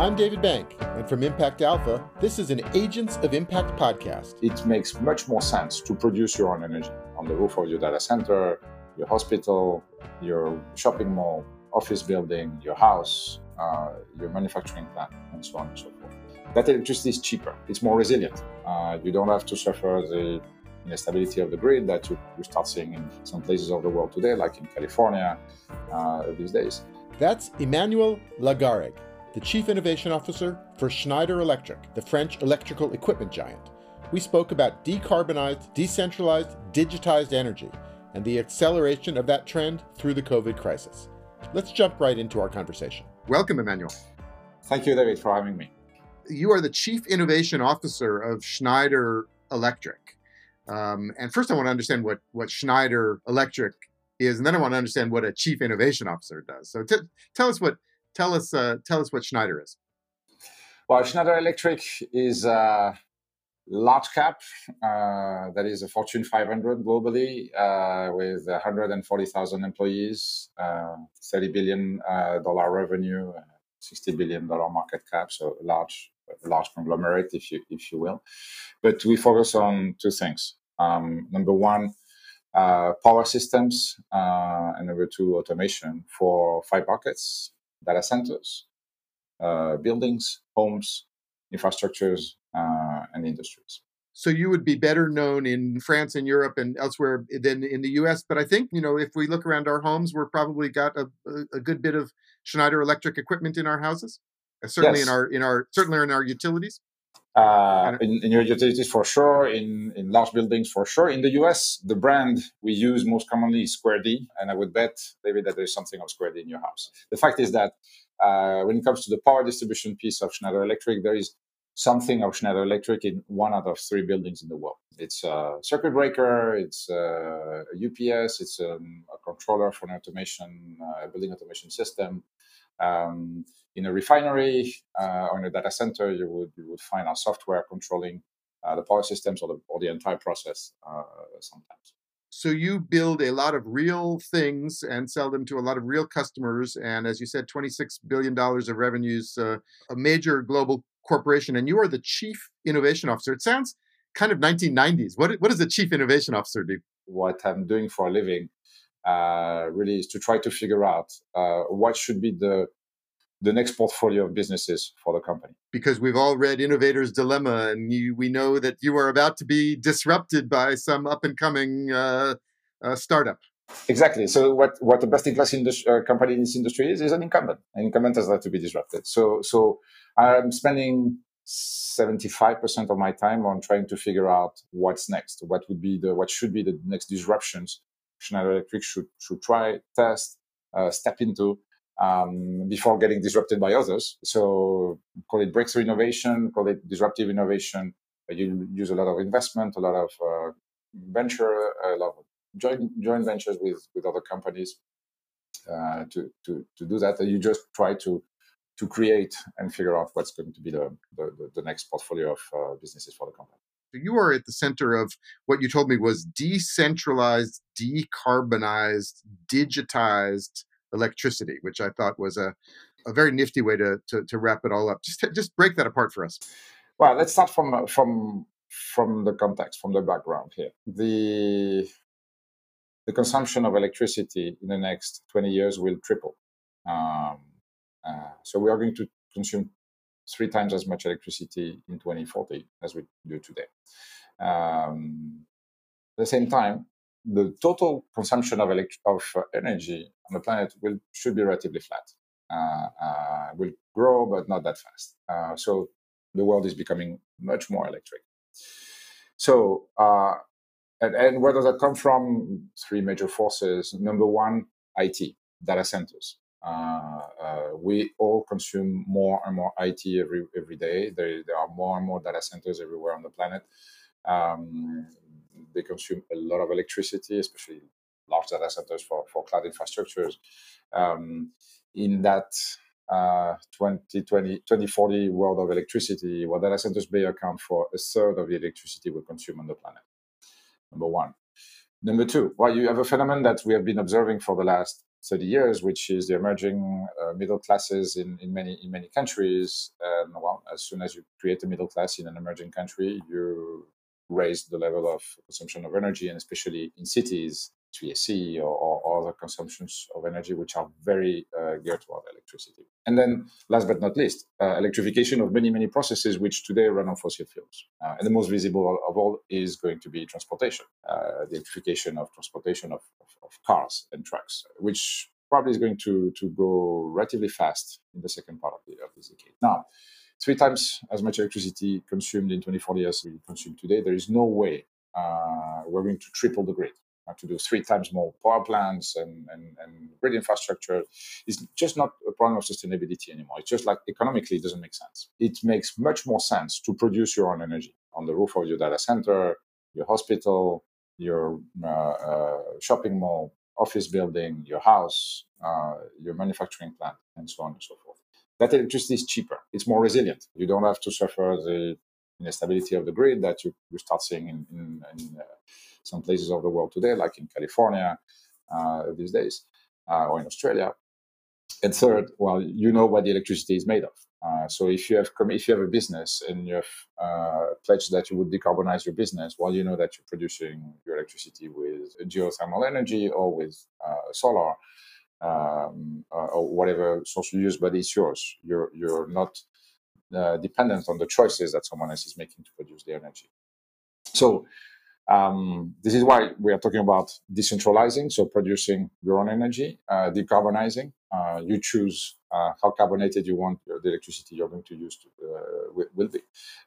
I'm David Bank, and from Impact Alpha, this is an Agents of Impact podcast. It makes much more sense to produce your own energy on the roof of your data center, your hospital, your shopping mall, office building, your house, uh, your manufacturing plant, and so on and so forth. That electricity is cheaper, it's more resilient. Uh, you don't have to suffer the instability of the grid that you, you, start seeing in some places of the world today, like in California uh, these days. That's Emmanuel Lagarrigue the Chief Innovation Officer for Schneider Electric, the French electrical equipment giant. We spoke about decarbonized, decentralized, digitized energy and the acceleration of that trend through the COVID crisis. Let's jump right into our conversation. Welcome, Emmanuel. Thank you, David, for having me. You are the Chief Innovation Officer of Schneider Electric. Um, and first, I want to understand what, what Schneider Electric is, and then I want to understand what a Chief Innovation Officer does. So t- tell us what tell us uh, tell us what Schneider is. Well, Schneider Electric is a large cap uh, that is a Fortune 500 globally uh, with 140,000 employees, uh, 30 billion uh, dollar revenue, 60 billion dollar market cap, so large large conglomerate, if you if you will. But we focus on two things. Um, number one, uh, power systems, uh, and number two, automation for five markets data centers, uh, buildings, homes, infrastructures, uh, and industries. So you would be better known in France and Europe and elsewhere than in the U.S. But I think you know if we look around our homes, we're probably got a, a good bit of Schneider Electric equipment in our houses. Uh, certainly yes. in our in our certainly in our utilities. Uh, in, in, your utilities for sure, in, in large buildings for sure. In the US, the brand we use most commonly is Square D, and I would bet, David, that there's something of Square D in your house. The fact is that uh, when it comes to the power distribution piece of Schneider Electric, there is something of Schneider Electric in one out of three buildings in the world. It's a circuit breaker, it's a UPS, it's a, um, a controller for an automation, uh, building automation system. Um, in a refinery uh, or in a data center, you would you would find our software controlling uh, the power systems or the, or the entire process uh, sometimes. So you build a lot of real things and sell them to a lot of real customers, and as you said, twenty six billion dollars of revenues, uh, a major global corporation, and you are the chief innovation officer. It sounds kind of 1990s. What what does a chief innovation officer do? What I'm doing for a living uh, really is to try to figure out uh, what should be the the next portfolio of businesses for the company. Because we've all read Innovator's Dilemma, and you, we know that you are about to be disrupted by some up and coming uh, uh, startup. Exactly. So, what, what the best in class uh, company in this industry is, is an incumbent. An incumbent has to be disrupted. So, so I'm spending 75% of my time on trying to figure out what's next. What would be the, what should be the next disruptions Schneider Electric should, should try, test, uh, step into um, before getting disrupted by others. So call it breakthrough innovation, call it disruptive innovation. You use a lot of investment, a lot of uh, venture, a lot of joint joint ventures with with other companies uh, to to to do that. You just try to to create and figure out what's going to be the the, the next portfolio of uh, businesses for the company. So You are at the center of what you told me was decentralized, decarbonized, digitized electricity, which I thought was a, a very nifty way to, to, to wrap it all up. Just just break that apart for us. Well, let's start from from from the context, from the background here. The the consumption of electricity in the next 20 years will triple. Um, uh, so we are going to consume three times as much electricity in 2040 as we do today. Um, at the same time, the total consumption of, elect- of uh, energy on the planet will should be relatively flat. Uh, uh, will grow, but not that fast. Uh, so the world is becoming much more electric. So, uh, and, and, where does that come from? Three major forces. Number one, IT, data centers. Uh, we all consume more and more IT every every day. There, there are more and more data centers everywhere on the planet. Um, they consume a lot of electricity, especially large data centers for, for cloud infrastructures. Um, in that uh, 2020, 2040 world of electricity, where data centers may account for a third of the electricity we consume on the planet. Number one. Number two, well, you have a phenomenon that we have been observing for the last 30 years, which is the emerging uh, middle classes in, in many in many countries. And well, as soon as you create a middle class in an emerging country, you raise the level of consumption of energy, and especially in cities, TSC or, or, other consumptions of energy, which are very uh, geared toward electricity. And then, last but not least, uh, electrification of many, many processes which today run on fossil fuels. Uh, and the most visible of all is going to be transportation, uh, the electrification of transportation of, of, of, cars and trucks, which probably is going to, to go relatively fast in the second part of, the, of this decade. Now, three times as much electricity consumed in 2040 as we consume today. There is no way uh, we're going to triple the grid to do three times more power plants and, and, and grid infrastructure is just not a problem of sustainability anymore. It's just like economically, it doesn't make sense. It makes much more sense to produce your own energy on the roof of your data center, your hospital, your uh, uh, shopping mall, office building, your house, uh, your manufacturing plant, and so on and so forth. That electricity is cheaper. It's more resilient. You don't have to suffer the instability of the grid that you, you start seeing in, in, in uh, some places of the world today, like in California uh, these days, uh, or in Australia. And third, well, you know what the electricity is made of. Uh, so if you have if you have a business and you have uh, pledged that you would decarbonize your business, well, you know that you're producing your electricity with geothermal energy or with uh, solar um, uh, or whatever source you use, but it's yours. You're you're not uh, dependent on the choices that someone else is making to produce the energy. So um, this is why we are talking about decentralizing, so producing your own energy, uh, decarbonizing. Uh, you choose uh, how carbonated you want the electricity you're going to use to, uh, will be,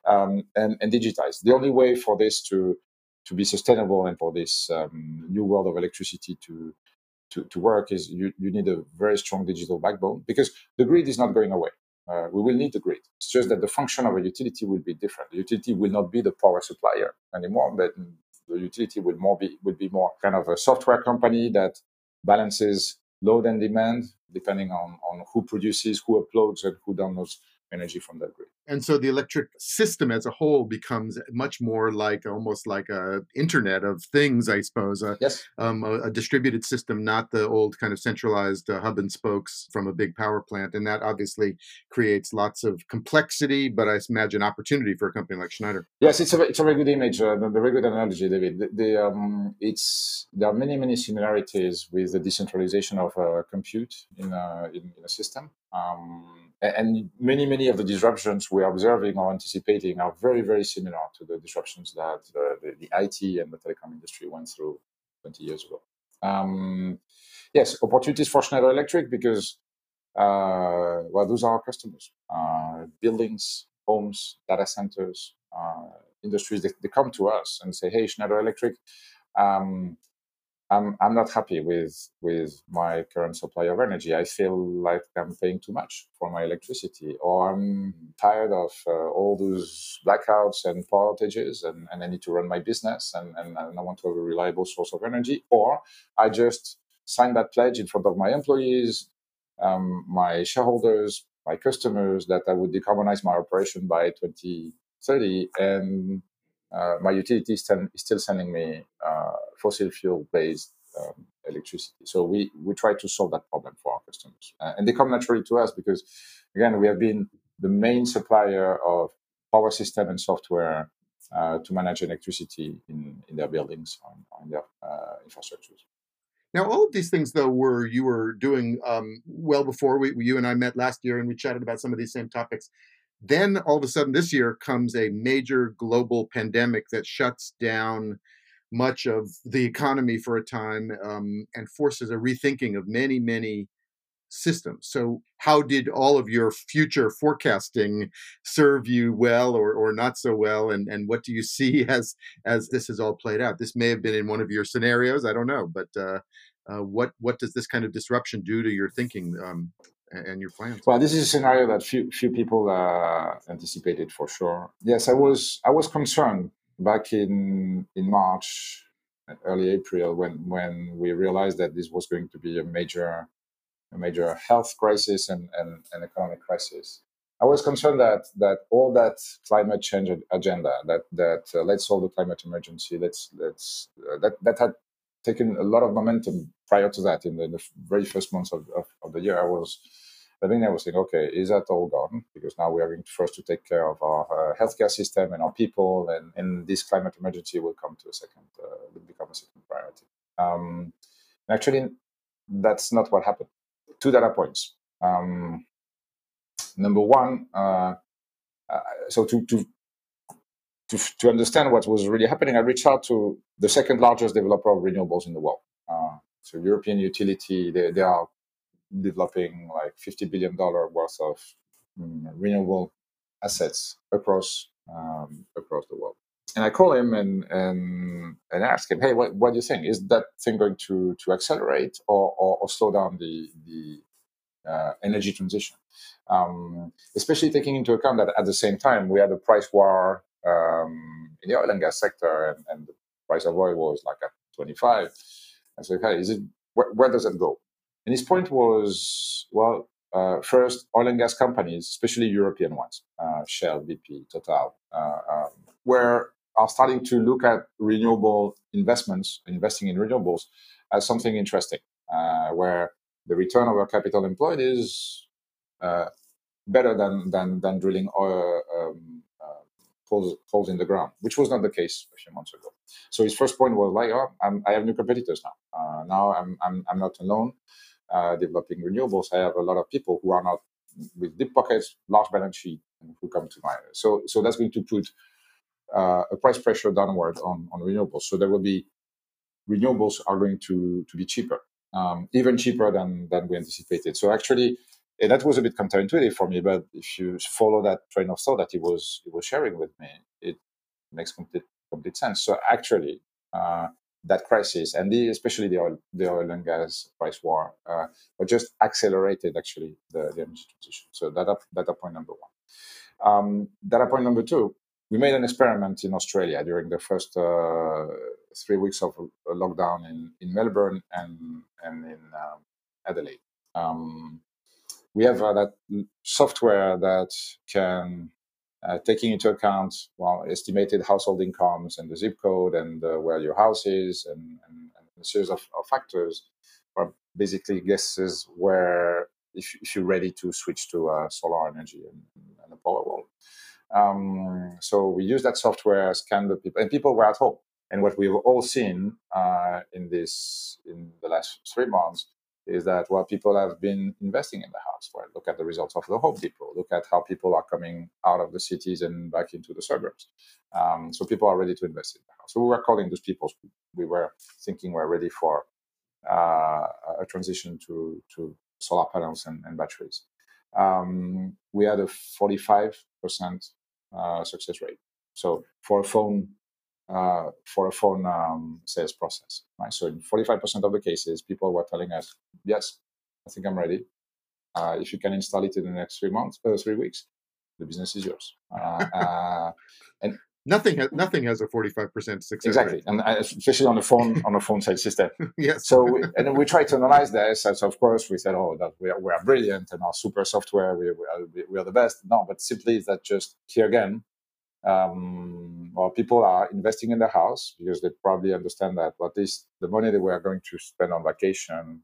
um, and, and digitize. The only way for this to to be sustainable and for this um, new world of electricity to, to to work is you, you need a very strong digital backbone because the grid is not going away. Uh, we will need the grid. It's just that the function of a utility will be different. The utility will not be the power supplier anymore, but the utility will more be would be more kind of a software company that balances load and demand depending on, on who produces, who uploads, and who downloads energy from that grid. And so the electric system as a whole becomes much more like almost like a internet of things, I suppose. A, yes. Um, a, a, distributed system, not the old kind of centralized uh, hub and spokes from a big power plant. And that obviously creates lots of complexity, but I imagine opportunity for a company like Schneider. Yes, it's a, it's a very good image, uh, a very good analogy, David. The, the, um, it's, there are many, many similarities with the decentralization of uh, compute in, uh, in, in a system. Um, and many, many of the disruptions we're observing or anticipating are very, very similar to the disruptions that the, the, the IT and the telecom industry went through 20 years ago. Um, yes, opportunities for Schneider Electric because, uh, well, those are our customers. Uh, buildings, homes, data centers, uh, industries, they, they, come to us and say, hey, Schneider Electric, um, I'm I'm not happy with with my current supply of energy. I feel like I'm paying too much for my electricity, or I'm tired of uh, all those blackouts and power outages, and, and I need to run my business, and, and, I want to have a reliable source of energy. Or I just sign that pledge in front of my employees, um, my shareholders, my customers that I would decarbonize my operation by 2030, and uh, my utility is, ten, is, still sending me uh, fossil fuel based um, electricity. So we, we try to solve that problem for our customers. Uh, and they come naturally to us because, again, we have been the main supplier of power system and software uh, to manage electricity in, in their buildings, on their uh, infrastructures. Now, all of these things, though, were you were doing um, well before we, you and I met last year, and we chatted about some of these same topics. Then all of a sudden this year comes a major global pandemic that shuts down much of the economy for a time um, and forces a rethinking of many, many systems. So, how did all of your future forecasting serve you well or, or not so well? And, and what do you see as as this has all played out? This may have been in one of your scenarios. I don't know, but uh, uh, what what does this kind of disruption do to your thinking um, and your plans? Well, this is a scenario that few few people uh, anticipated for sure. Yes, I was I was concerned back in in March, early April, when when we realized that this was going to be a major a major health crisis and and, and economic crisis. I was concerned that that all that climate change agenda, that that uh, let's solve the climate emergency, let's let's uh, that that had taken a lot of momentum prior to that. In the, the very first months of, of, of, the year, I was I think I was thinking, okay, is that all gone? Because now we are going to first to take care of our uh, healthcare system and our people, and, and this climate emergency will come to a second, uh, will become a second priority. Um, actually, that's not what happened. Two data points. Um, number one, uh, uh so to, to to, to understand what was really happening, I reached out to the second largest developer of renewables in the world. Uh, so European utility, they, they are developing like $50 billion worth of um, renewable assets across um, across the world. And I call him and and and ask him, hey, what, what do you think? Is that thing going to to accelerate or, or, or slow down the the uh, energy transition? Um, especially taking into account that at the same time we had a price war um, in the oil and gas sector, and, and, the price of oil was like at 25. I said, hey, is it where does it go?" And his point was, well, uh, first, oil and gas companies, especially European ones, uh, Shell, BP, Total, uh, um, were are starting to look at renewable investments, investing in renewables, as something interesting, uh, where the return over capital employed is uh, better than than than drilling oil, um, holes, holes in the ground, which was not the case a few months ago. So his first point was like, oh, I'm, i have new competitors now. Uh, now I'm, I'm, I'm not alone uh, developing renewables. I have a lot of people who are not with deep pockets, large balance sheet, who come to my. So so that's going to put uh, a price pressure downward on, on renewables. So there will be renewables are going to to be cheaper, um, even cheaper than than we anticipated. So actually, and that was a bit counterintuitive for me. But if you follow that train of thought that he was he was sharing with me, it makes complete complete sense. So actually, uh, that crisis and the, especially the oil the oil and gas price war, uh, but just accelerated actually the, the energy transition. So data data point number one. Um, data point number two. We made an experiment in Australia during the first uh, three weeks of lockdown in, in Melbourne and and in um, Adelaide. Um, we have uh, that software that can uh, taking into account well estimated household incomes and the zip code and uh, where your house is and, and, and a series of, of, factors are basically guesses where if, if you're ready to switch to uh, solar energy and, and a power wall. Um, so we use that software scan the people and people were at home. And what we've all seen uh, in this in the last three months is that well, people have been investing in the house. Well, look at the results of the Home Depot. Look at how people are coming out of the cities and back into the suburbs. Um, so people are ready to invest in the house. So we were calling those people. We were thinking we're ready for uh, a transition to to solar panels and, and batteries. Um, we had a 45% uh, success rate. So for a phone uh, for a phone um, sales process. Right? So in 45% of the cases, people were telling us, "Yes, I think I'm ready. Uh, if you can install it in the next three months, uh, three weeks, the business is yours." Uh, uh, and nothing has nothing has a 45% success exactly rate. and uh, especially on the phone on the phone sales system yes so we, and we try to analyze this so of course we said oh that we are, we are brilliant and our super software we, we, are, we are the best no but simply that just here again um, well, people are investing in the house because they probably understand that at least the money they we are going to spend on vacation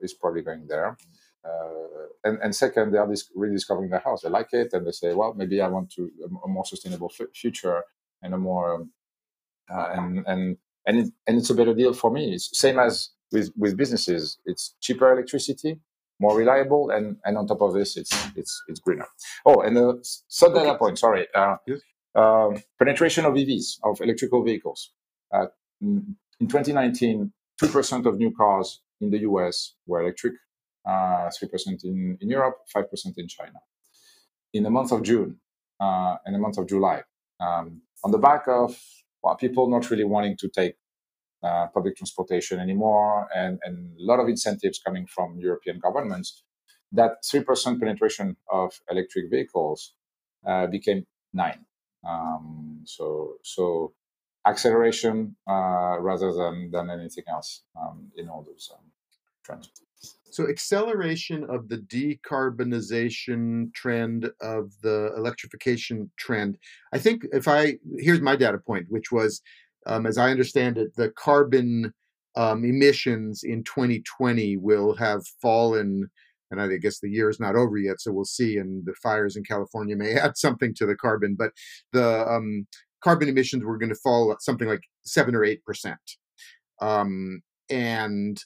is probably going there. Uh, and, and second, they are dis- rediscovering the house. They like it, and they say, "Well, maybe I want to a, a more sustainable f- future and a more uh, and and and it, and it's a better deal for me. It's same as with with businesses. It's cheaper electricity, more reliable, and and on top of this, it's it's it's greener. Oh, and the third data point. Sorry, uh, yes. Uh, penetration of EVs of electrical vehicles. Uh, in 2019, two percent of new cars in the US were electric, uh, three percent in in Europe, five percent in China. In the month of June uh, and the month of July, um, on the back of well, people not really wanting to take uh, public transportation anymore, and, and a lot of incentives coming from European governments, that 3% penetration of electric vehicles uh, became 9 um, so, so acceleration uh, rather than, than anything else um, in all those um, trends. So, acceleration of the decarbonization trend of the electrification trend. I think if I here's my data point, which was um, as I understand it, the carbon um, emissions in 2020 will have fallen. And I guess the year is not over yet, so we'll see. And the fires in California may add something to the carbon, but the um, carbon emissions were going to fall something like seven or eight percent. Um, and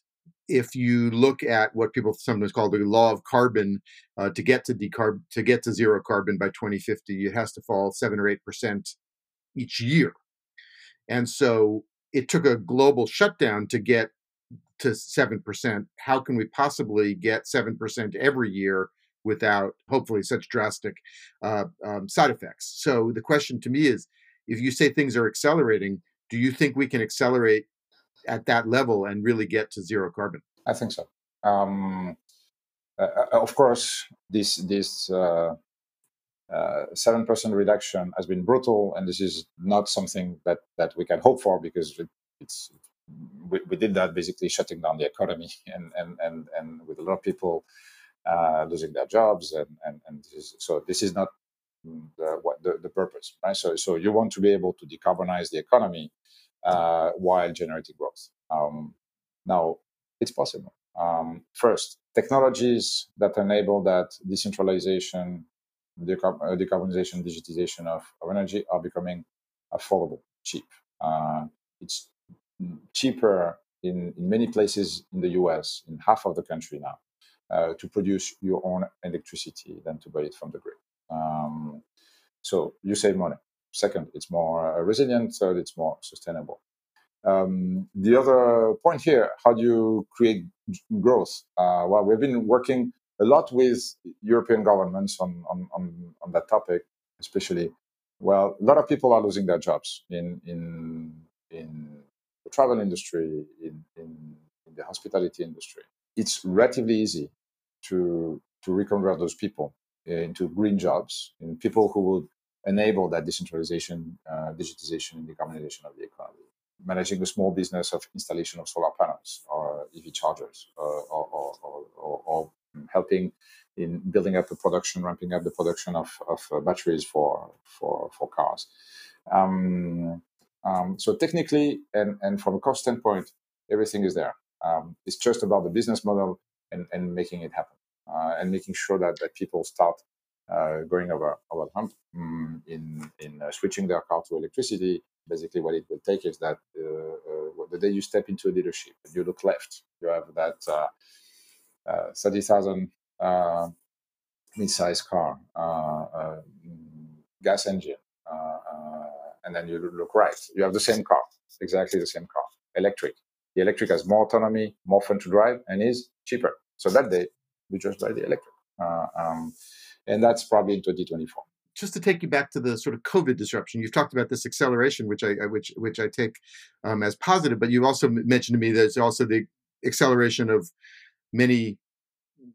if you look at what people sometimes call the law of carbon, uh, to get to decarb to get to zero carbon by 2050, it has to fall seven or eight percent each year. And so it took a global shutdown to get to seven percent. How can we possibly get seven percent every year without hopefully such drastic uh, um, side effects? So the question to me is, if you say things are accelerating, do you think we can accelerate at that level and really get to zero carbon? I think so. Um, uh, uh of course, this this uh, uh, seven uh, percent reduction has been brutal, and this is not something that that we can hope for because it, it's did that basically shutting down the economy and and and, and with a lot of people uh, losing their jobs and and, and this is, so this is not the, what the, the purpose right so so you want to be able to decarbonize the economy uh, while generating growth. Um, now, it's possible. Um, first, technologies that enable that decentralization, uh, decarbonization, digitization of, of, energy are becoming affordable, cheap. Uh, it's cheaper in, in many places in the US, in half of the country now, uh, to produce your own electricity than to buy it from the grid. Um, so you save money. Second, it's more uh, resilient. Third, it's more sustainable. Um, the other point here, how do you create growth? Uh, well, we've been working a lot with European governments on, on, on, on, that topic, especially. Well, a lot of people are losing their jobs in, in, in travel industry, in, in, in the hospitality industry. It's relatively easy to, to reconvert those people into green jobs, in people who would enable that decentralization, uh, digitization, and decarbonization of the economy. Managing a small business of installation of solar panels or EV chargers, uh, or, or, or, or, helping in building up the production, ramping up the production of, of uh, batteries for for for cars. Um, um, so technically and, and from a cost standpoint, everything is there. Um, it's just about the business model and, and making it happen uh, and making sure that, that people start uh, going over over the hump um, in in uh, switching their car to electricity. Basically, what it will take is that uh, the day you step into a dealership and you look left, you have that thirty thousand mid-size car, gas engine, and then you look right, you have the same car, exactly the same car, electric. The electric has more autonomy, more fun to drive, and is cheaper. So that day, you just buy the electric. Uh, um, and that's probably in 2024 just to take you back to the sort of COVID disruption, you've talked about this acceleration, which I which which I take um, as positive. But you also mentioned to me that it's also the acceleration of many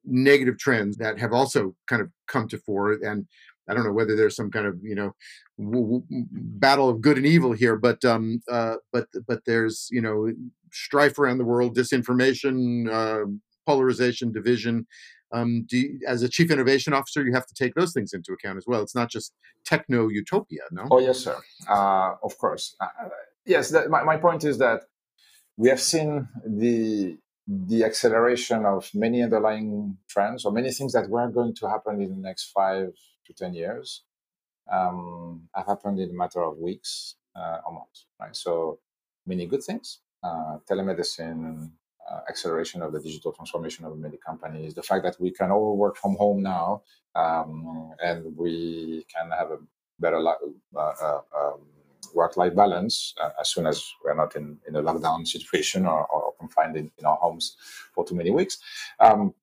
negative trends that have also kind of come to fore. And I don't know whether there's some kind of you know w- w- battle of good and evil here, but um, uh, but but there's you know strife around the world, disinformation, uh, polarization, division um, you, as a chief innovation officer, you have to take those things into account as well. It's not just techno utopia, no? Oh, yes, sir. Uh, of course. Uh, yes, that, my, my point is that we have seen the the acceleration of many underlying trends or many things that were going to happen in the next five to ten years um, have happened in a matter of weeks uh, or months. Right. So many good things. Uh, telemedicine, uh, acceleration of the digital transformation of many companies, the fact that we can all work from home now, um, and we can have a better uh, uh, um, work-life balance uh, as soon as we're not in, in a lockdown situation or, or confined in, in, our homes for too many weeks. Um,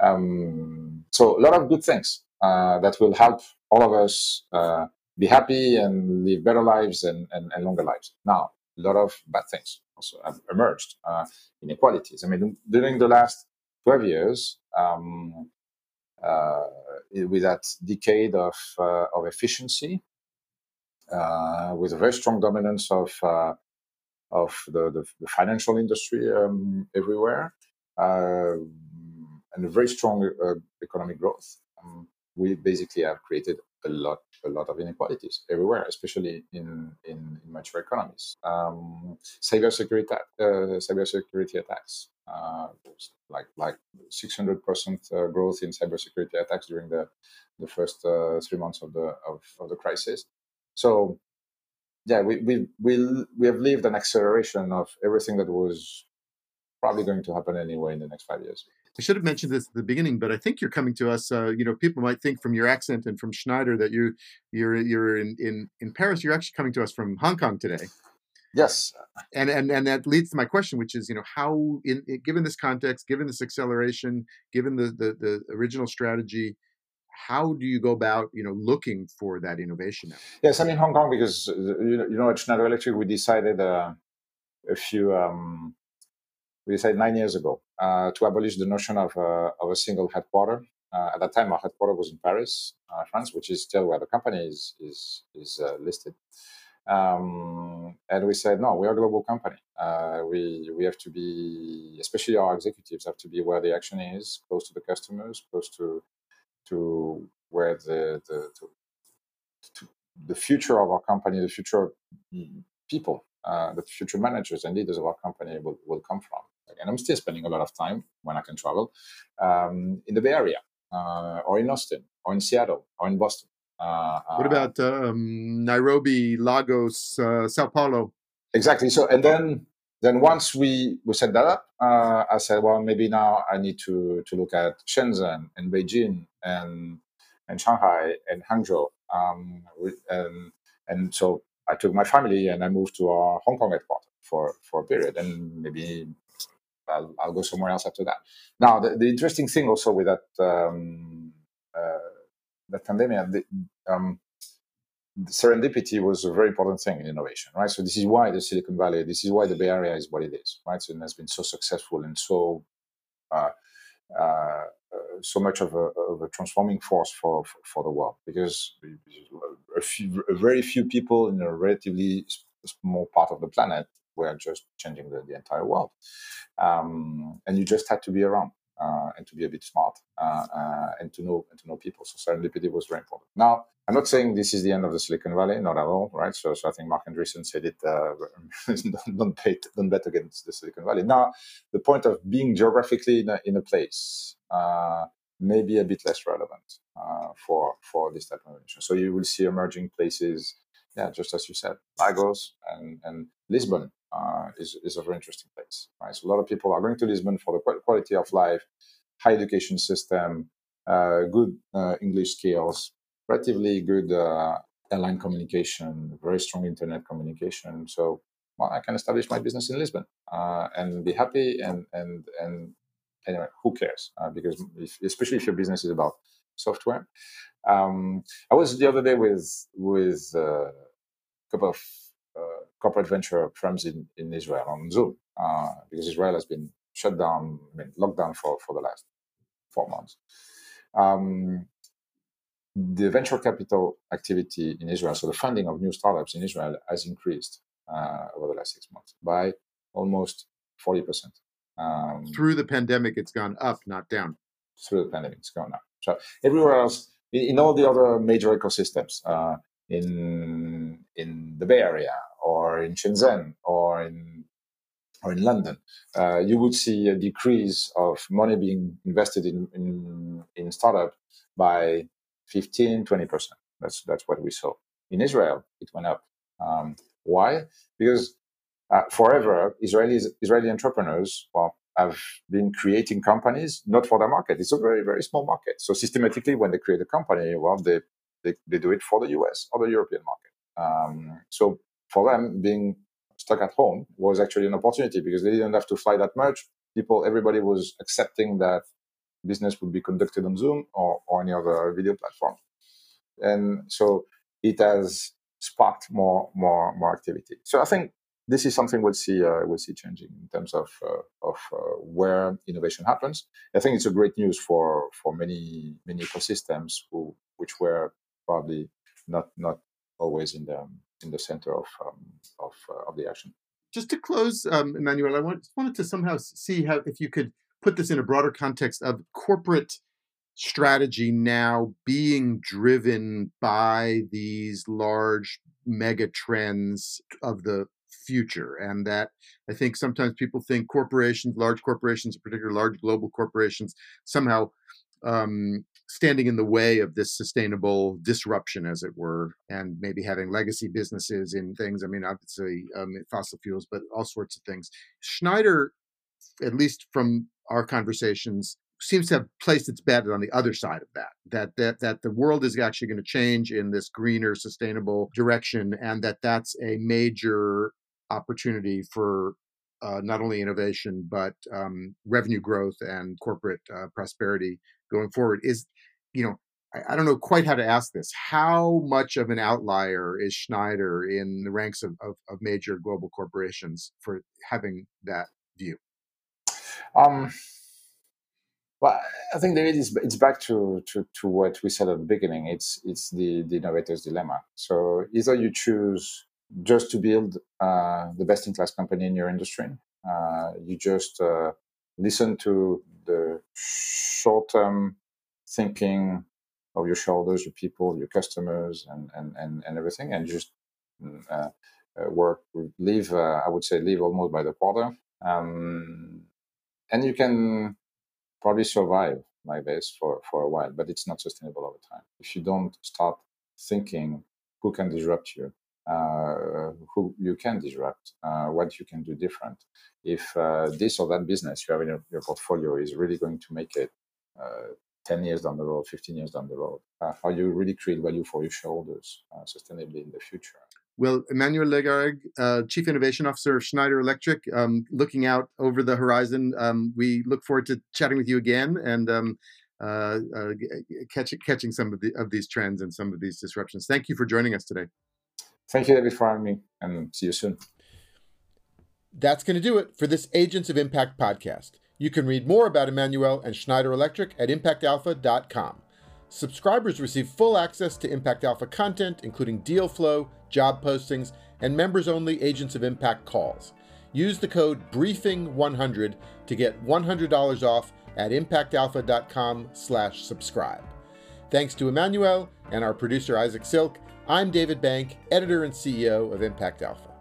um, so a lot of good things that will help all of us uh, be happy and live better lives and, and, and longer lives. Now, a lot of bad things also have emerged, uh, inequalities. I mean, during the last 12 years, um, uh, with that decade of, uh, of efficiency, uh, with a very strong dominance of, uh, of the, the, the, financial industry um, everywhere, uh, and a very strong economic growth. Um, we basically have created a lot a lot of inequalities everywhere, especially in in, in mature economies. Um, cybersecurity uh, cybersecurity attacks, uh, like like 600 percent uh, growth in cybersecurity attacks during the the first uh, three months of the of, of the crisis. So yeah, we we we we have lived an acceleration of everything that was probably going to happen anyway in the next five years. I should have mentioned this at the beginning, but I think you're coming to us. Uh, you know, people might think from your accent and from Schneider that you you're you're in, in in Paris. You're actually coming to us from Hong Kong today. Yes, and and and that leads to my question, which is, you know, how in, in given this context, given this acceleration, given the, the the original strategy, how do you go about, you know, looking for that innovation now? Yes, I'm in Hong Kong because uh, you know at Schneider Electric we decided uh, a few um, we decided nine years ago uh, to abolish the notion of, uh, of a single headquarter. Uh, at that time, our headquarter was in Paris, uh, France, which is still where the company is is, is uh, listed. Um, and we said, no, we are a global company. Uh, we we have to be, especially our executives, have to be where the action is, close to the customers, close to to where the the to, to the future of our company, the future people, the future managers and leaders of our company will, will come from and I'm still spending a lot of time when I can travel um, in the Bay Area uh, or in Austin or in Seattle or in Boston. Uh, what about um, Nairobi, Lagos, uh, Sao Paulo? Exactly. So, and then then once we, we set that up, uh, I said, well, maybe now I need to to look at Shenzhen and Beijing and and Shanghai and Hangzhou. Um, and and so I took my family and I moved to our Hong Kong headquarters for for a period, and maybe I'll, I'll go somewhere else after that. Now, the, the interesting thing also with that um, uh, that pandemic, the, um, serendipity was a very important thing in innovation, right? So this is why the Silicon Valley, this is why the Bay Area is what it is, right? So it has been so successful and so uh, uh, so much of a, of a, transforming force for, for, for the world because a, few, a very few people in a relatively small part of the planet were just changing the, the entire world. Um, and you just had to be around uh, and to be a bit smart uh, uh, and to know and to know people. So serendipity was very important. Now, I'm not saying this is the end of the Silicon Valley, not at all, right? So, so I think Marc Andreessen said it: uh, don't, don't, don't bet against the Silicon Valley. Now, the point of being geographically in a, in a place uh, may be a bit less relevant uh, for for this type of innovation. So you will see emerging places, yeah, just as you said, Lagos and and Lisbon uh, is, is a very interesting place. Right? So a lot of people are going to Lisbon for the quality of life, high education system, uh, good uh, English skills, relatively good uh, airline communication, very strong internet communication. So well, I can establish my business in Lisbon uh, and be happy. And and and anyway, who cares? Uh, because if, especially if your business is about software. Um, I was the other day with with a couple of corporate venture firms in, in Israel on Zoom uh, because Israel has been shut down, I mean, locked down for, for the last four months. Um, the venture capital activity in Israel, so the funding of new startups in Israel, has increased uh, over the last six months by almost 40%. Um, through the pandemic, it's gone up, not down. Through the pandemic, it's gone up. So everywhere else, in, in all the other major ecosystems, uh, in in the Bay Area or in Shenzhen or in or in London, uh, you would see a decrease of money being invested in in, in startup by 15, 20 percent. That's that's what we saw. In Israel, it went up. Um, why? Because uh, forever Israelis Israeli entrepreneurs well have been creating companies not for the market. It's a very very small market. So systematically, when they create a company, well they they, they do it for the US or the European market. Um, so for them, being stuck at home was actually an opportunity because they didn't have to fly that much. People, everybody was accepting that business would be conducted on Zoom or, or any other video platform. And so it has sparked more, more, more activity. So I think this is something we'll see uh, we'll see changing in terms of uh, of uh, where innovation happens. I think it's a great news for for many many ecosystems who which were probably not not always in the in the center of um, of uh, of the action. Just to close, um, Emmanuel, I want, wanted to somehow see how if you could put this in a broader context of corporate strategy now being driven by these large mega trends of the future and that i think sometimes people think corporations large corporations in particular large global corporations somehow um, standing in the way of this sustainable disruption as it were and maybe having legacy businesses in things. I mean obviously um, fossil fuels but all sorts of things. Schneider at least from our conversations seems to have placed its bet on the other side of that that that that the world is actually going to change in this greener sustainable direction and that that's a major opportunity for uh, not only innovation but um, revenue growth and corporate uh, prosperity going forward. Is you know I, I, don't know quite how to ask this how much of an outlier is schneider in the ranks of, of, of major global corporations for having that view um, well, I think David is it's back to, to, to what we said at the beginning. It's it's the, the innovator's dilemma. So either you choose just to build uh, the best in class company in your industry, uh, you just uh, listen to the short term thinking of your shoulders, your people, your customers, and and and, and everything, and just mm, uh, uh, work live. Uh, I would say live almost by the quarter, um, and you can probably survive like this for, for a while, but it's not sustainable over time. If you don't start thinking who can disrupt you, uh, who you can disrupt, uh, what you can do different. If uh, this or that business you have in your, your portfolio is really going to make it uh, 10 years down the road, 15 years down the road, uh, how you really create value for your shareholders uh, sustainably in the future. Well, Emmanuel Lagarrigue, uh, Chief Innovation Officer of Schneider Electric, um, looking out over the horizon, um, we look forward to chatting with you again and um, uh, uh, catch, catching some of, the, of these trends and some of these disruptions. Thank you for joining us today. Thank you, David, for having me, and see you soon. That's going to do it for this Agents of Impact podcast. You can read more about Emmanuel and Schneider Electric at impactalpha.com. Subscribers receive full access to Impact Alpha content, including deal flow, job postings, and members only Agents of Impact calls. Use the code BRIEFING100 to get $100 off at impactalpha.com slash subscribe. Thanks to Emmanuel and our producer Isaac Silk, I'm David Bank, editor and CEO of Impact Alpha.